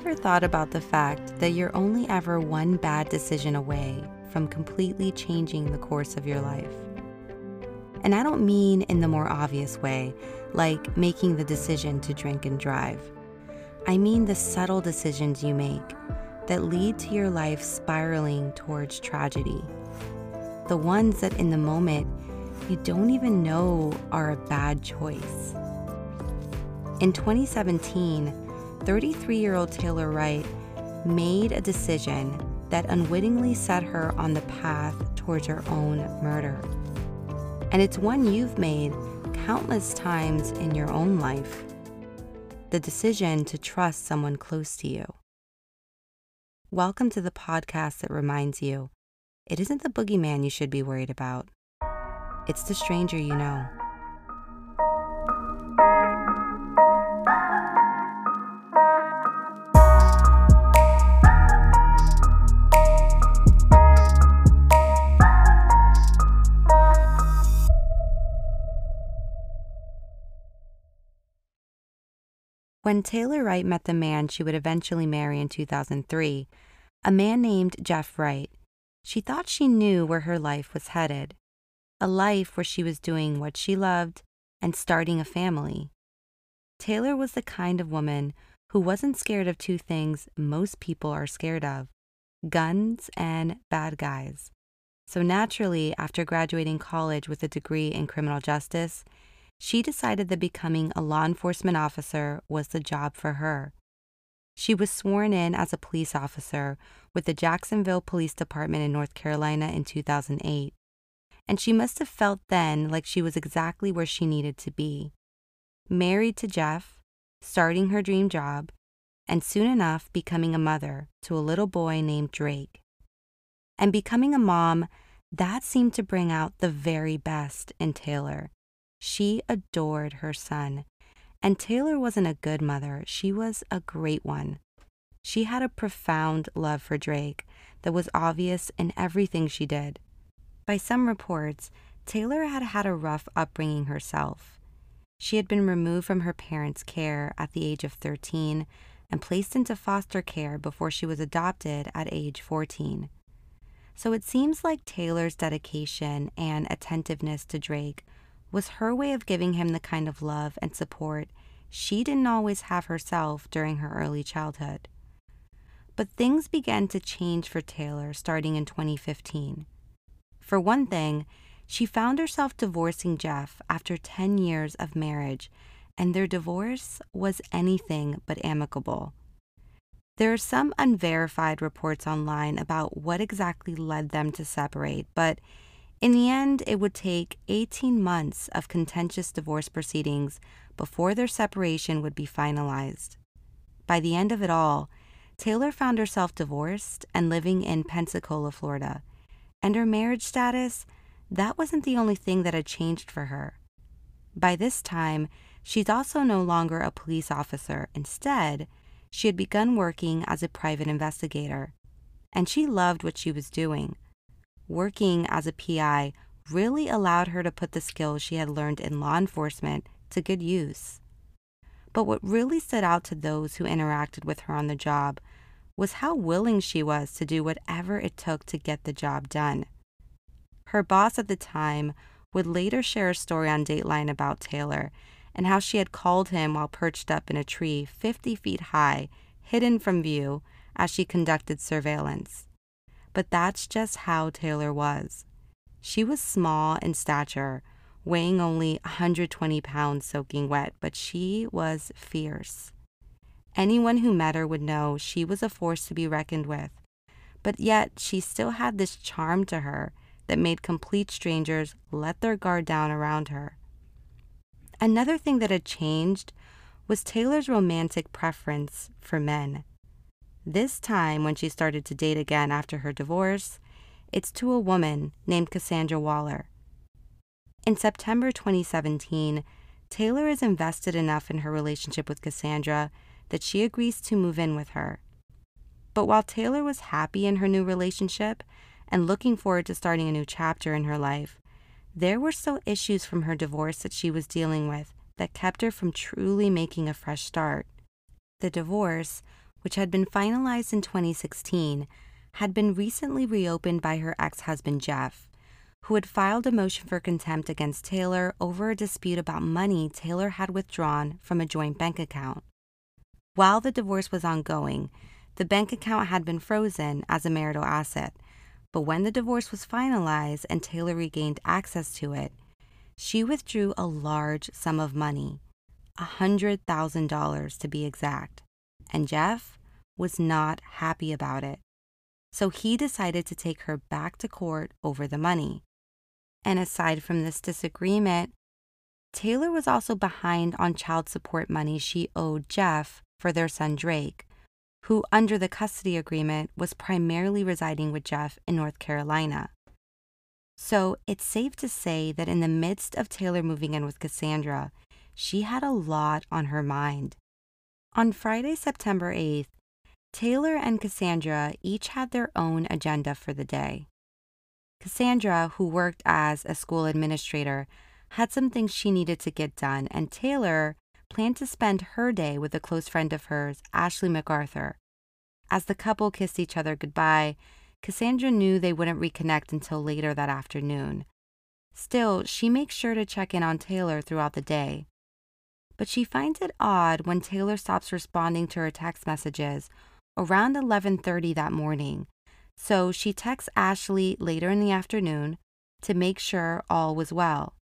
Ever thought about the fact that you're only ever one bad decision away from completely changing the course of your life? And I don't mean in the more obvious way, like making the decision to drink and drive. I mean the subtle decisions you make that lead to your life spiraling towards tragedy. The ones that in the moment you don't even know are a bad choice. In 2017, 33 year old Taylor Wright made a decision that unwittingly set her on the path towards her own murder. And it's one you've made countless times in your own life the decision to trust someone close to you. Welcome to the podcast that reminds you it isn't the boogeyman you should be worried about, it's the stranger you know. When Taylor Wright met the man she would eventually marry in 2003, a man named Jeff Wright, she thought she knew where her life was headed a life where she was doing what she loved and starting a family. Taylor was the kind of woman who wasn't scared of two things most people are scared of guns and bad guys. So, naturally, after graduating college with a degree in criminal justice, she decided that becoming a law enforcement officer was the job for her. She was sworn in as a police officer with the Jacksonville Police Department in North Carolina in 2008, and she must have felt then like she was exactly where she needed to be. Married to Jeff, starting her dream job, and soon enough becoming a mother to a little boy named Drake. And becoming a mom, that seemed to bring out the very best in Taylor. She adored her son. And Taylor wasn't a good mother, she was a great one. She had a profound love for Drake that was obvious in everything she did. By some reports, Taylor had had a rough upbringing herself. She had been removed from her parents' care at the age of 13 and placed into foster care before she was adopted at age 14. So it seems like Taylor's dedication and attentiveness to Drake was her way of giving him the kind of love and support she didn't always have herself during her early childhood. But things began to change for Taylor starting in 2015. For one thing, she found herself divorcing Jeff after 10 years of marriage, and their divorce was anything but amicable. There are some unverified reports online about what exactly led them to separate, but in the end, it would take 18 months of contentious divorce proceedings before their separation would be finalized. By the end of it all, Taylor found herself divorced and living in Pensacola, Florida. And her marriage status, that wasn't the only thing that had changed for her. By this time, she's also no longer a police officer. Instead, she had begun working as a private investigator. And she loved what she was doing working as a PI really allowed her to put the skills she had learned in law enforcement to good use. But what really stood out to those who interacted with her on the job was how willing she was to do whatever it took to get the job done. Her boss at the time would later share a story on Dateline about Taylor and how she had called him while perched up in a tree 50 feet high, hidden from view, as she conducted surveillance but that's just how Taylor was. She was small in stature, weighing only 120 pounds soaking wet, but she was fierce. Anyone who met her would know she was a force to be reckoned with, but yet she still had this charm to her that made complete strangers let their guard down around her. Another thing that had changed was Taylor's romantic preference for men. This time, when she started to date again after her divorce, it's to a woman named Cassandra Waller. In September 2017, Taylor is invested enough in her relationship with Cassandra that she agrees to move in with her. But while Taylor was happy in her new relationship and looking forward to starting a new chapter in her life, there were still issues from her divorce that she was dealing with that kept her from truly making a fresh start. The divorce which had been finalized in 2016, had been recently reopened by her ex husband Jeff, who had filed a motion for contempt against Taylor over a dispute about money Taylor had withdrawn from a joint bank account. While the divorce was ongoing, the bank account had been frozen as a marital asset, but when the divorce was finalized and Taylor regained access to it, she withdrew a large sum of money, $100,000 to be exact, and Jeff was not happy about it. So he decided to take her back to court over the money. And aside from this disagreement, Taylor was also behind on child support money she owed Jeff for their son Drake, who, under the custody agreement, was primarily residing with Jeff in North Carolina. So it's safe to say that in the midst of Taylor moving in with Cassandra, she had a lot on her mind. On Friday, September 8th, Taylor and Cassandra each had their own agenda for the day. Cassandra, who worked as a school administrator, had some things she needed to get done, and Taylor planned to spend her day with a close friend of hers, Ashley McArthur. As the couple kissed each other goodbye, Cassandra knew they wouldn't reconnect until later that afternoon. Still, she makes sure to check in on Taylor throughout the day. But she finds it odd when Taylor stops responding to her text messages around 11:30 that morning. So she texts Ashley later in the afternoon to make sure all was well.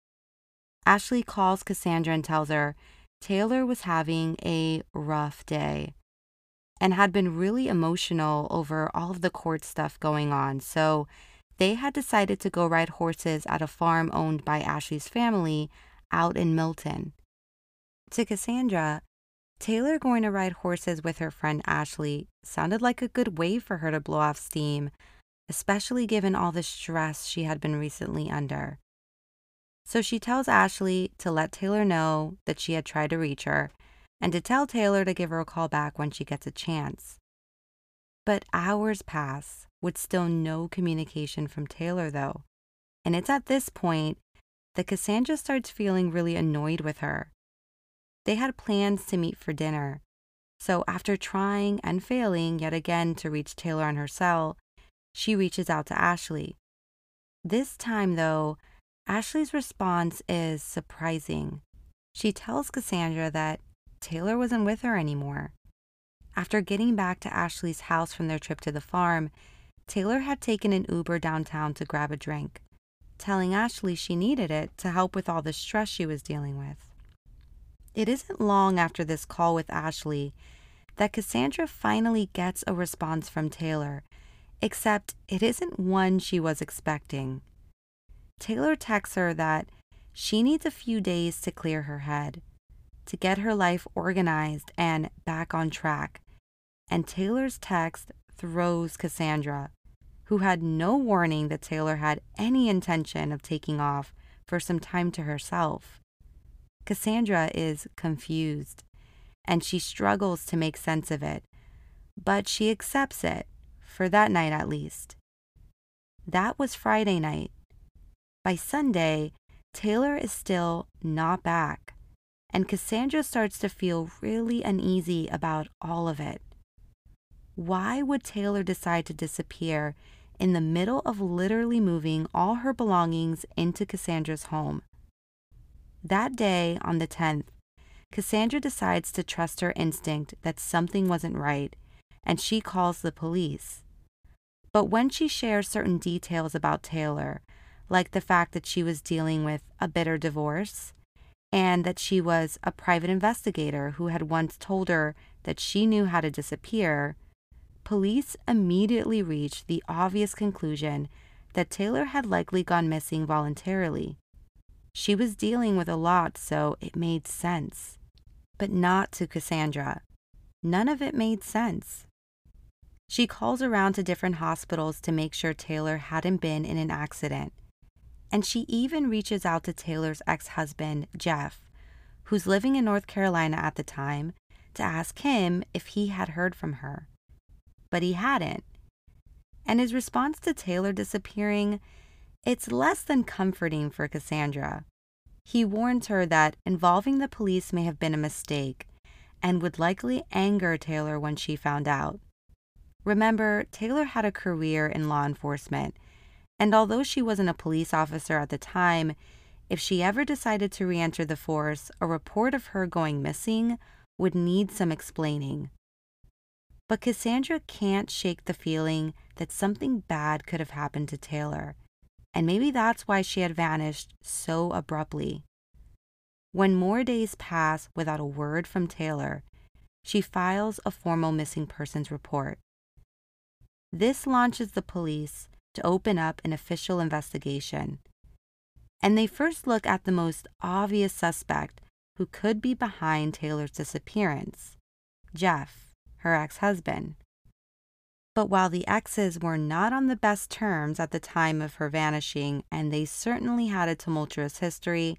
Ashley calls Cassandra and tells her Taylor was having a rough day and had been really emotional over all of the court stuff going on. So they had decided to go ride horses at a farm owned by Ashley's family out in Milton. To Cassandra, Taylor going to ride horses with her friend Ashley sounded like a good way for her to blow off steam, especially given all the stress she had been recently under. So she tells Ashley to let Taylor know that she had tried to reach her and to tell Taylor to give her a call back when she gets a chance. But hours pass with still no communication from Taylor, though. And it's at this point that Cassandra starts feeling really annoyed with her. They had plans to meet for dinner. So after trying and failing yet again to reach Taylor in her cell, she reaches out to Ashley. This time, though, Ashley's response is surprising. She tells Cassandra that Taylor wasn't with her anymore. After getting back to Ashley's house from their trip to the farm, Taylor had taken an Uber downtown to grab a drink, telling Ashley she needed it to help with all the stress she was dealing with. It isn't long after this call with Ashley that Cassandra finally gets a response from Taylor, except it isn't one she was expecting. Taylor texts her that she needs a few days to clear her head, to get her life organized and back on track. And Taylor's text throws Cassandra, who had no warning that Taylor had any intention of taking off for some time to herself. Cassandra is confused and she struggles to make sense of it, but she accepts it, for that night at least. That was Friday night, by Sunday, Taylor is still not back, and Cassandra starts to feel really uneasy about all of it. Why would Taylor decide to disappear in the middle of literally moving all her belongings into Cassandra's home? That day, on the 10th, Cassandra decides to trust her instinct that something wasn't right, and she calls the police. But when she shares certain details about Taylor, like the fact that she was dealing with a bitter divorce and that she was a private investigator who had once told her that she knew how to disappear, police immediately reached the obvious conclusion that Taylor had likely gone missing voluntarily. She was dealing with a lot, so it made sense. But not to Cassandra. None of it made sense. She calls around to different hospitals to make sure Taylor hadn't been in an accident and she even reaches out to Taylor's ex husband, Jeff, who's living in North Carolina at the time, to ask him if he had heard from her. But he hadn't. And his response to Taylor disappearing, it's less than comforting for Cassandra. He warns her that involving the police may have been a mistake, and would likely anger Taylor when she found out. Remember, Taylor had a career in law enforcement, and although she wasn't a police officer at the time, if she ever decided to re enter the force, a report of her going missing would need some explaining. But Cassandra can't shake the feeling that something bad could have happened to Taylor, and maybe that's why she had vanished so abruptly. When more days pass without a word from Taylor, she files a formal missing persons report. This launches the police to open up an official investigation. And they first look at the most obvious suspect who could be behind Taylor's disappearance Jeff, her ex husband. But while the exes were not on the best terms at the time of her vanishing, and they certainly had a tumultuous history,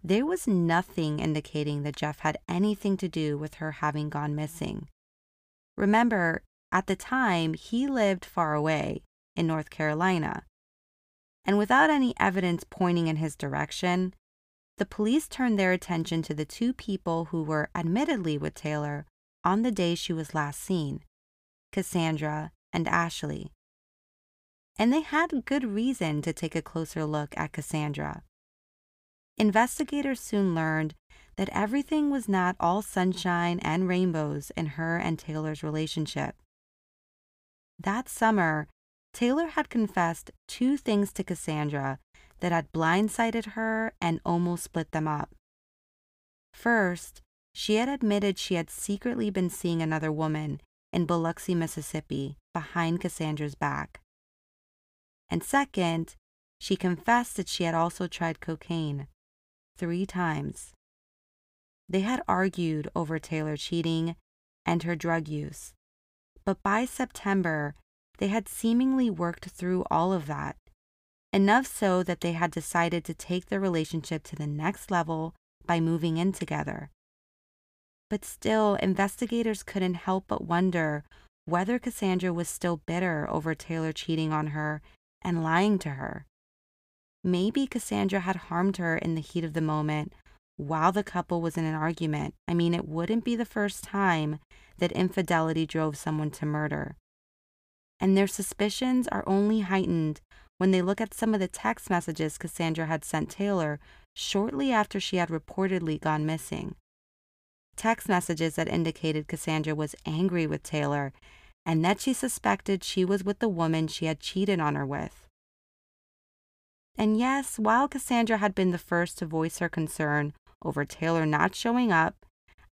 there was nothing indicating that Jeff had anything to do with her having gone missing. Remember, at the time, he lived far away in North Carolina. And without any evidence pointing in his direction, the police turned their attention to the two people who were admittedly with Taylor on the day she was last seen Cassandra and Ashley. And they had good reason to take a closer look at Cassandra. Investigators soon learned that everything was not all sunshine and rainbows in her and Taylor's relationship. That summer, Taylor had confessed two things to Cassandra that had blindsided her and almost split them up. First, she had admitted she had secretly been seeing another woman in Biloxi, Mississippi, behind Cassandra's back. And second, she confessed that she had also tried cocaine three times. They had argued over Taylor cheating and her drug use. But by September, they had seemingly worked through all of that, enough so that they had decided to take their relationship to the next level by moving in together. But still, investigators couldn't help but wonder whether Cassandra was still bitter over Taylor cheating on her and lying to her. Maybe Cassandra had harmed her in the heat of the moment while the couple was in an argument. I mean, it wouldn't be the first time that infidelity drove someone to murder. And their suspicions are only heightened when they look at some of the text messages Cassandra had sent Taylor shortly after she had reportedly gone missing. Text messages that indicated Cassandra was angry with Taylor and that she suspected she was with the woman she had cheated on her with. And yes, while Cassandra had been the first to voice her concern over Taylor not showing up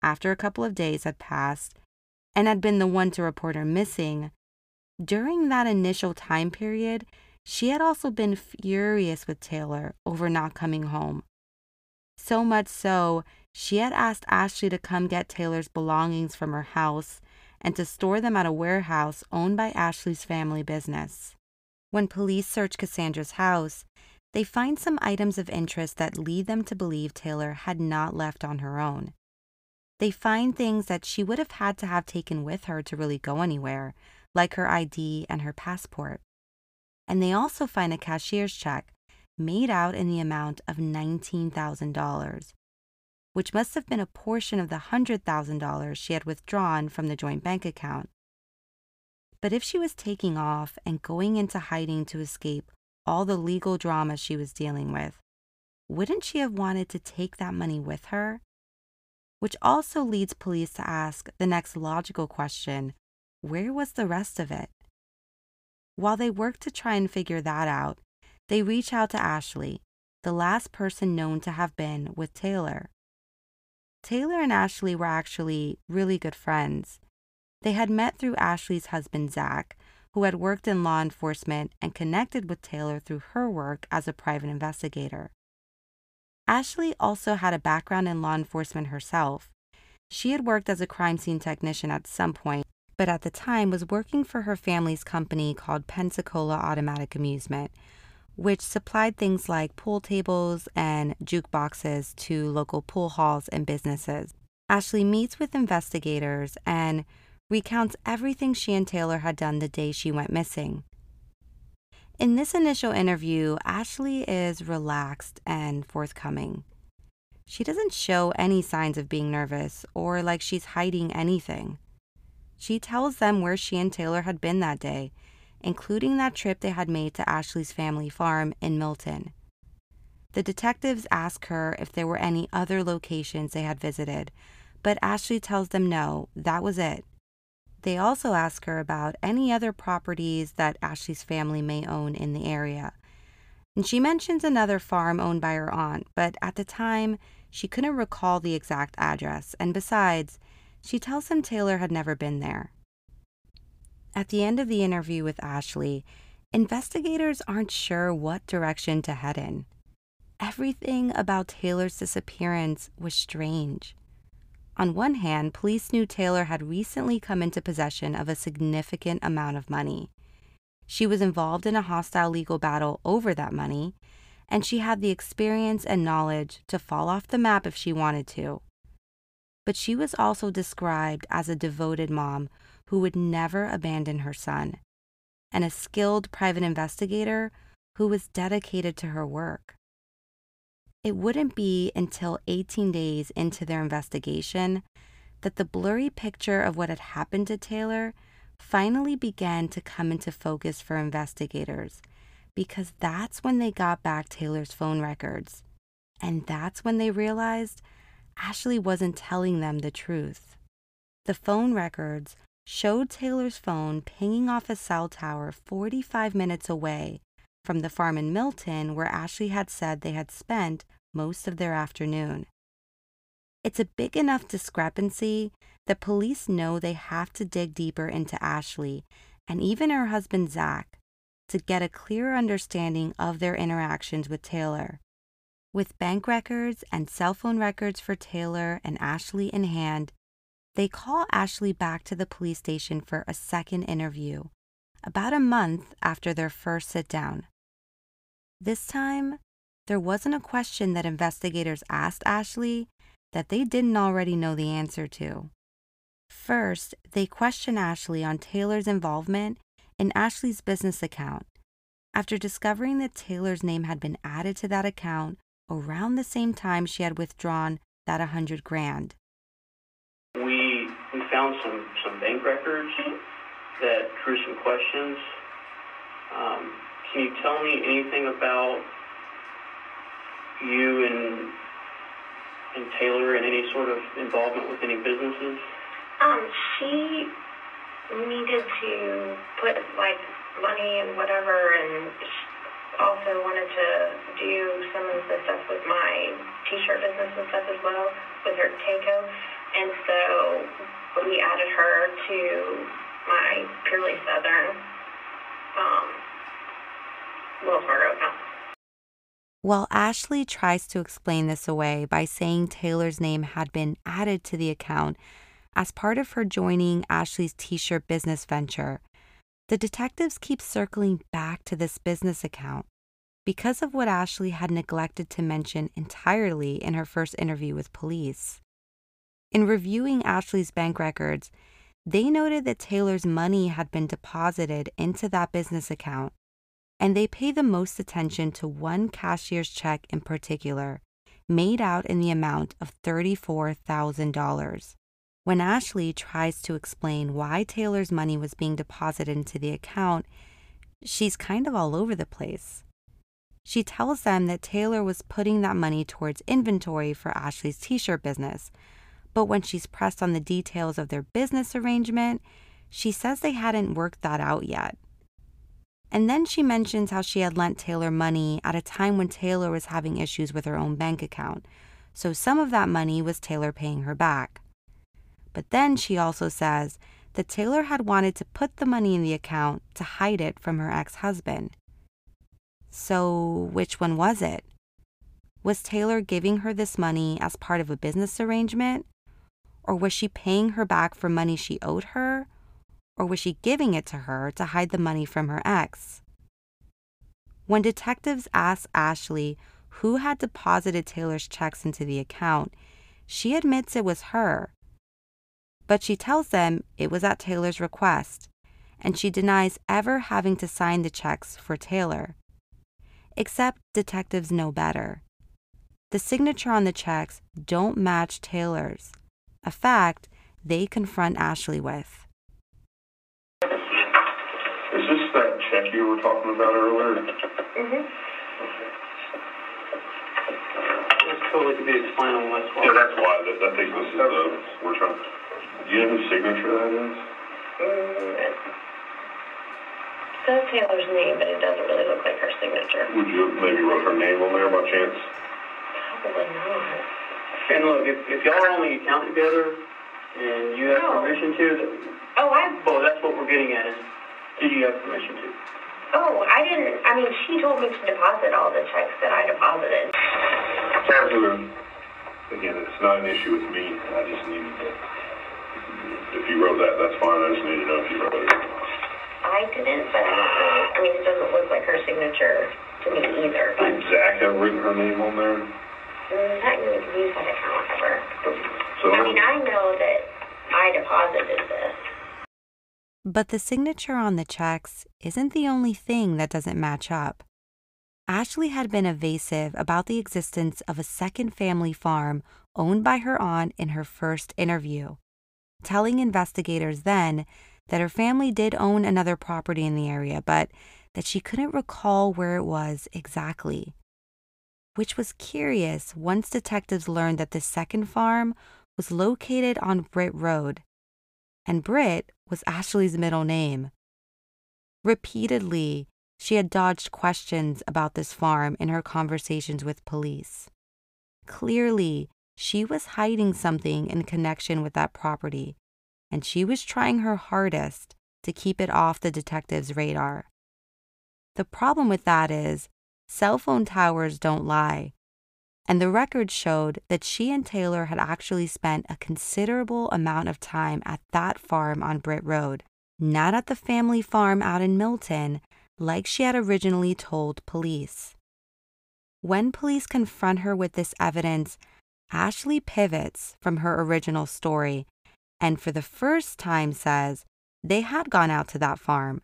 after a couple of days had passed and had been the one to report her missing, during that initial time period, she had also been furious with Taylor over not coming home. So much so, she had asked Ashley to come get Taylor's belongings from her house and to store them at a warehouse owned by Ashley's family business. When police search Cassandra's house, they find some items of interest that lead them to believe Taylor had not left on her own. They find things that she would have had to have taken with her to really go anywhere, like her ID and her passport. And they also find a cashier's check made out in the amount of $19,000, which must have been a portion of the $100,000 she had withdrawn from the joint bank account. But if she was taking off and going into hiding to escape all the legal drama she was dealing with, wouldn't she have wanted to take that money with her? Which also leads police to ask the next logical question where was the rest of it? While they work to try and figure that out, they reach out to Ashley, the last person known to have been with Taylor. Taylor and Ashley were actually really good friends. They had met through Ashley's husband, Zach, who had worked in law enforcement and connected with Taylor through her work as a private investigator. Ashley also had a background in law enforcement herself. She had worked as a crime scene technician at some point, but at the time was working for her family's company called Pensacola Automatic Amusement, which supplied things like pool tables and jukeboxes to local pool halls and businesses. Ashley meets with investigators and recounts everything she and Taylor had done the day she went missing. In this initial interview, Ashley is relaxed and forthcoming. She doesn't show any signs of being nervous or like she's hiding anything. She tells them where she and Taylor had been that day, including that trip they had made to Ashley's family farm in Milton. The detectives ask her if there were any other locations they had visited, but Ashley tells them no, that was it. They also ask her about any other properties that Ashley's family may own in the area. And she mentions another farm owned by her aunt, but at the time, she couldn't recall the exact address, and besides, she tells him Taylor had never been there. At the end of the interview with Ashley, investigators aren't sure what direction to head in. Everything about Taylor's disappearance was strange. On one hand, police knew Taylor had recently come into possession of a significant amount of money. She was involved in a hostile legal battle over that money, and she had the experience and knowledge to fall off the map if she wanted to. But she was also described as a devoted mom who would never abandon her son, and a skilled private investigator who was dedicated to her work. It wouldn't be until 18 days into their investigation that the blurry picture of what had happened to Taylor finally began to come into focus for investigators because that's when they got back Taylor's phone records. And that's when they realized Ashley wasn't telling them the truth. The phone records showed Taylor's phone pinging off a cell tower 45 minutes away from the farm in Milton where Ashley had said they had spent most of their afternoon. It's a big enough discrepancy that police know they have to dig deeper into Ashley and even her husband Zach to get a clearer understanding of their interactions with Taylor. With bank records and cell phone records for Taylor and Ashley in hand, they call Ashley back to the police station for a second interview, about a month after their first sit down. This time, there wasn't a question that investigators asked Ashley that they didn't already know the answer to. First, they question Ashley on Taylor's involvement in Ashley's business account after discovering that Taylor's name had been added to that account around the same time she had withdrawn that 100 grand. Found some some bank records that drew some questions. Um, can you tell me anything about you and and Taylor and any sort of involvement with any businesses? Um, she needed to put like money and whatever, and also wanted to do some of the stuff with my t-shirt business and stuff as well with her Takeo, and so we added her to my purely Southern um, Wells Fargo account. Well, Ashley tries to explain this away by saying Taylor's name had been added to the account as part of her joining Ashley's t shirt business venture. The detectives keep circling back to this business account because of what Ashley had neglected to mention entirely in her first interview with police. In reviewing Ashley's bank records, they noted that Taylor's money had been deposited into that business account and they pay the most attention to one cashier's check in particular, made out in the amount of $34,000. When Ashley tries to explain why Taylor's money was being deposited into the account, she's kind of all over the place. She tells them that Taylor was putting that money towards inventory for Ashley's t shirt business, but when she's pressed on the details of their business arrangement, she says they hadn't worked that out yet. And then she mentions how she had lent Taylor money at a time when Taylor was having issues with her own bank account. So some of that money was Taylor paying her back. But then she also says that Taylor had wanted to put the money in the account to hide it from her ex husband. So, which one was it? Was Taylor giving her this money as part of a business arrangement? Or was she paying her back for money she owed her? or was she giving it to her to hide the money from her ex? When detectives asked Ashley who had deposited Taylor's checks into the account, she admits it was her. But she tells them it was at Taylor's request, and she denies ever having to sign the checks for Taylor. Except detectives know better. the signature on the checks don't match Taylor's, a fact they confront Ashley with. Is this that check you were talking about earlier? Mm-hmm. This totally could be explained on West Yeah, that's why, that, I think this is the, we're trying, do you know whose signature that is? Mm, it says Taylor's name, but it doesn't really look like her signature. Would you have maybe wrote her name on there by chance? Probably not. And look, if, if y'all are on the account together and you have No. permission to, th- Oh, I, well, that's what we're getting at is, do you have permission to? oh, I didn't, I mean, she told me to deposit all the checks that I deposited. Absolutely. Again, it's not an issue with me, I just needed to, if you wrote that, that's fine, I just need to know if you wrote it. I didn't, but I don't really, I mean, it doesn't look like her signature to me either, but, Did Zach have written her name on there? Not even use that account ever. So, I mean, I know that I deposited this. But the signature on the checks isn't the only thing that doesn't match up. Ashley had been evasive about the existence of a second family farm owned by her aunt in her first interview, telling investigators then that her family did own another property in the area, but that she couldn't recall where it was exactly. Which was curious once detectives learned that the second farm was located on Britt Road, and Britt was Ashley's middle name. Repeatedly, she had dodged questions about this farm in her conversations with police. Clearly, she was hiding something in connection with that property, and she was trying her hardest to keep it off the detective's radar. The problem with that is, cell phone towers don't lie, and the records showed that she and Taylor had actually spent a considerable amount of time at that farm on Britt Road, not at the family farm out in Milton, like she had originally told police. When police confront her with this evidence, Ashley pivots from her original story and for the first time says they had gone out to that farm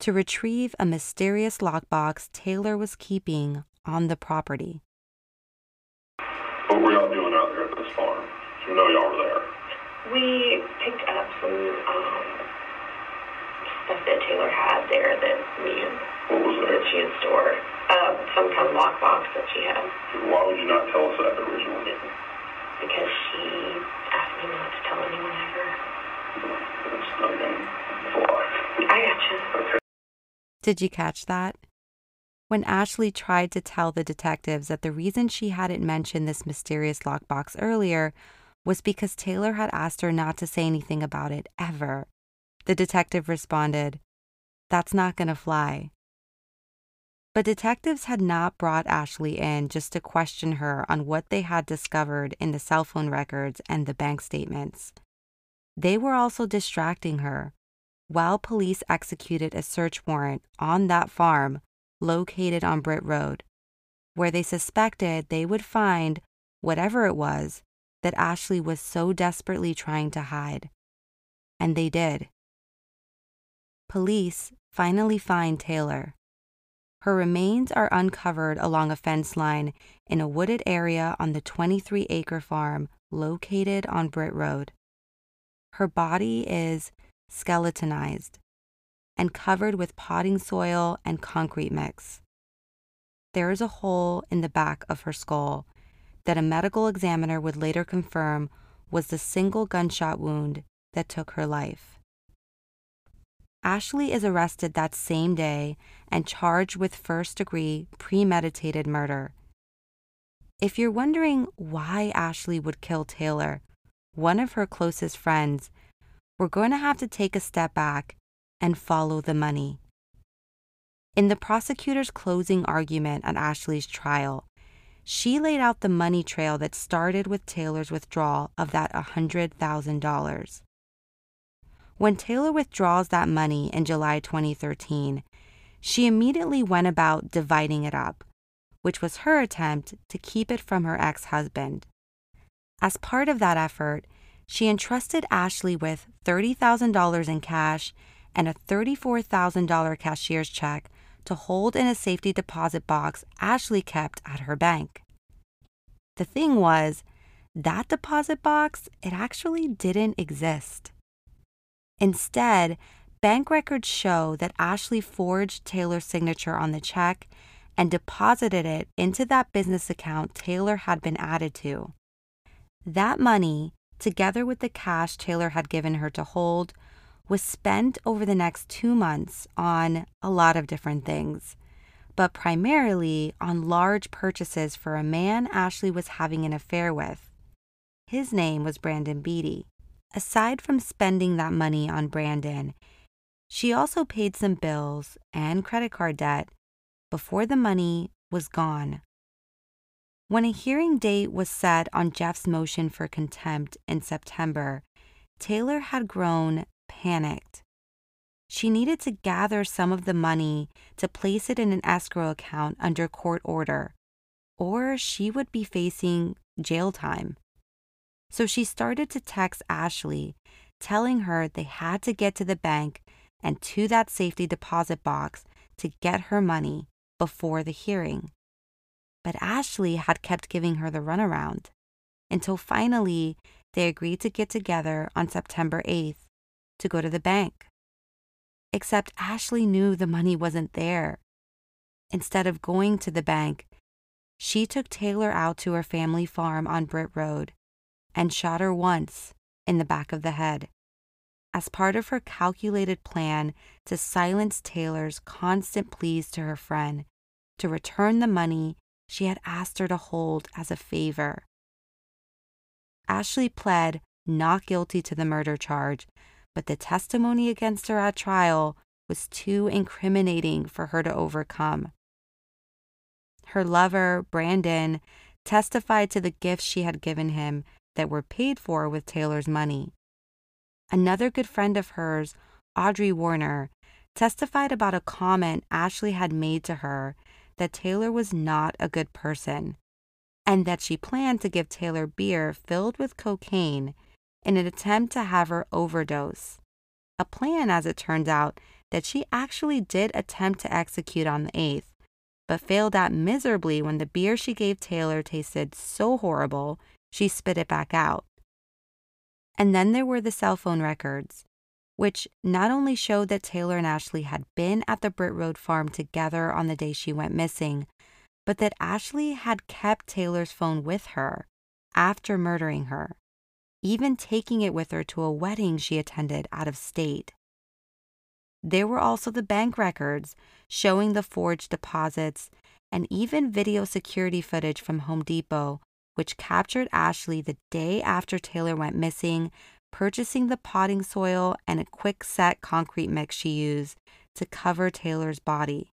to retrieve a mysterious lockbox Taylor was keeping on the property. what were y'all doing out there at this farm? You know y'all were there. We picked up some, um, stuff that Taylor had there that we had, What was that there? she had stored. Uh, some kind of lockbox that she had, Why would you not tell us that originally? because she asked me not to tell anyone ever. It's not gonna fly. I gotcha. Okay. Did you catch that? When Ashley tried to tell the detectives that the reason she hadn't mentioned this mysterious lockbox earlier was because Taylor had asked her not to say anything about it ever, the detective responded, That's not going to fly. But detectives had not brought Ashley in just to question her on what they had discovered in the cell phone records and the bank statements. They were also distracting her while police executed a search warrant on that farm located on Britt Road, where they suspected they would find whatever it was that Ashley was so desperately trying to hide. And they did. Police finally find Taylor. Her remains are uncovered along a fence line in a wooded area on the 23 acre farm located on Britt Road. Her body is skeletonized and covered with potting soil and concrete mix. There is a hole in the back of her skull that a medical examiner would later confirm was the single gunshot wound that took her life. Ashley is arrested that same day and charged with first degree premeditated murder. If you're wondering why Ashley would kill Taylor, one of her closest friends, we're going to have to take a step back and follow the money. In the prosecutor's closing argument at Ashley's trial, she laid out the money trail that started with Taylor's withdrawal of that $100,000. When Taylor withdraws that money in July 2013, she immediately went about dividing it up, which was her attempt to keep it from her ex husband. As part of that effort, she entrusted Ashley with $30,000 in cash and a $34,000 cashier's check to hold in a safety deposit box Ashley kept at her bank. The thing was, that deposit box, it actually didn't exist. Instead, bank records show that Ashley forged Taylor's signature on the check and deposited it into that business account Taylor had been added to. That money, together with the cash Taylor had given her to hold, was spent over the next two months on a lot of different things, but primarily on large purchases for a man Ashley was having an affair with. His name was Brandon Beatty. Aside from spending that money on Brandon, she also paid some bills and credit card debt before the money was gone. When a hearing date was set on Jeff's motion for contempt in September, Taylor had grown panicked. She needed to gather some of the money to place it in an escrow account under court order, or she would be facing jail time. So she started to text Ashley, telling her they had to get to the bank and to that safety deposit box to get her money before the hearing. But Ashley had kept giving her the runaround until finally they agreed to get together on September 8th to go to the bank. Except Ashley knew the money wasn't there. Instead of going to the bank, she took Taylor out to her family farm on Britt Road and shot her once in the back of the head. As part of her calculated plan to silence Taylor's constant pleas to her friend to return the money she had asked her to hold as a favor. Ashley pled not guilty to the murder charge, but the testimony against her at trial was too incriminating for her to overcome. Her lover, Brandon, testified to the gifts she had given him that were paid for with Taylor's money. Another good friend of hers, Audrey Warner, testified about a comment Ashley had made to her that Taylor was not a good person and that she planned to give Taylor beer filled with cocaine in an attempt to have her overdose. A plan, as it turns out, that she actually did attempt to execute on the 8th, but failed at miserably when the beer she gave Taylor tasted so horrible she spit it back out. And then there were the cell phone records, which not only showed that Taylor and Ashley had been at the Britt Road farm together on the day she went missing, but that Ashley had kept Taylor's phone with her after murdering her, even taking it with her to a wedding she attended out of state. There were also the bank records showing the forged deposits and even video security footage from Home Depot which captured Ashley the day after Taylor went missing, purchasing the potting soil and a quick-set concrete mix she used to cover Taylor's body.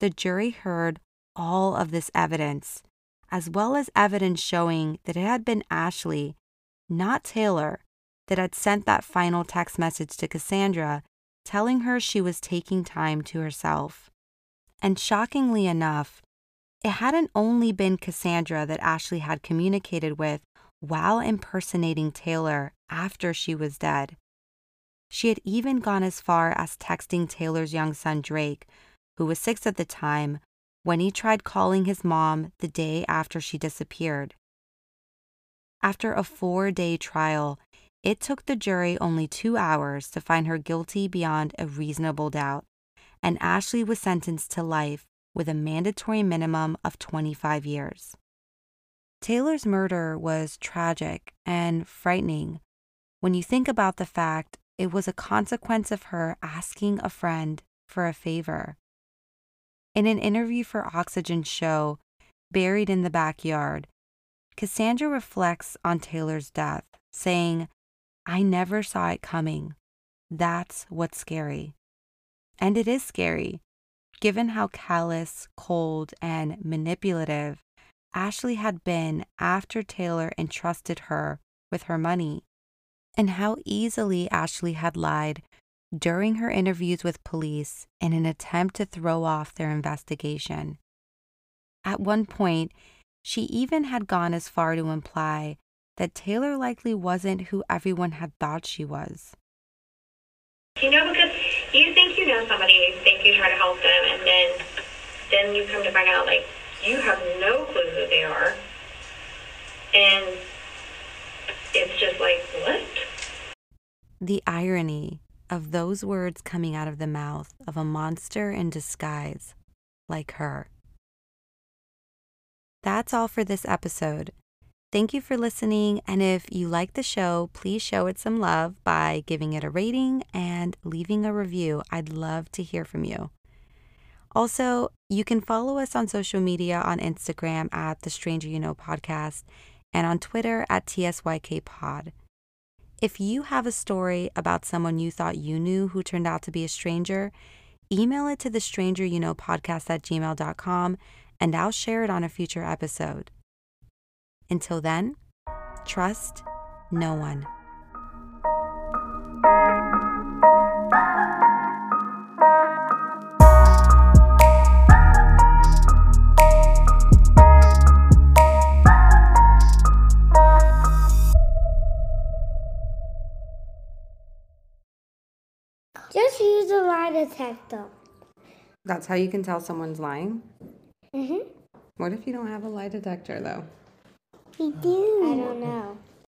The jury heard all of this evidence, as well as evidence showing that it had been Ashley, not Taylor, that had sent that final text message to Cassandra telling her she was taking time to herself. And shockingly enough, it hadn't only been Cassandra that Ashley had communicated with while impersonating Taylor after she was dead. She had even gone as far as texting Taylor's young son Drake, who was six at the time, when he tried calling his mom the day after she disappeared. After a four day trial, it took the jury only two hours to find her guilty beyond a reasonable doubt, and Ashley was sentenced to life with a mandatory minimum of 25 years. Taylor's murder was tragic and frightening when you think about the fact it was a consequence of her asking a friend for a favor. In an interview for Oxygen show, Buried in the Backyard, Cassandra reflects on Taylor's death, saying, I never saw it coming. That's what's scary. And it is scary Given how callous, cold, and manipulative Ashley had been after Taylor entrusted her with her money, and how easily Ashley had lied during her interviews with police in an attempt to throw off their investigation. At one point, she even had gone as far to imply that Taylor likely wasn't who everyone had thought she was. You know, because you think you know somebody, you think you try to help them, and then then you come to find out like you have no clue who they are. And it's just like, what? The irony of those words coming out of the mouth of a monster in disguise like her. That's all for this episode. Thank you for listening. And if you like the show, please show it some love by giving it a rating and leaving a review. I'd love to hear from you. Also, you can follow us on social media on Instagram at the Stranger You Know podcast and on Twitter at TSYK Pod. If you have a story about someone you thought you knew who turned out to be a stranger, email it to the stranger you know podcast at gmail.com and I'll share it on a future episode. Until then, trust no one. Just use a lie detector. That's how you can tell someone's lying? Mhm. What if you don't have a lie detector, though? We do. I don't know.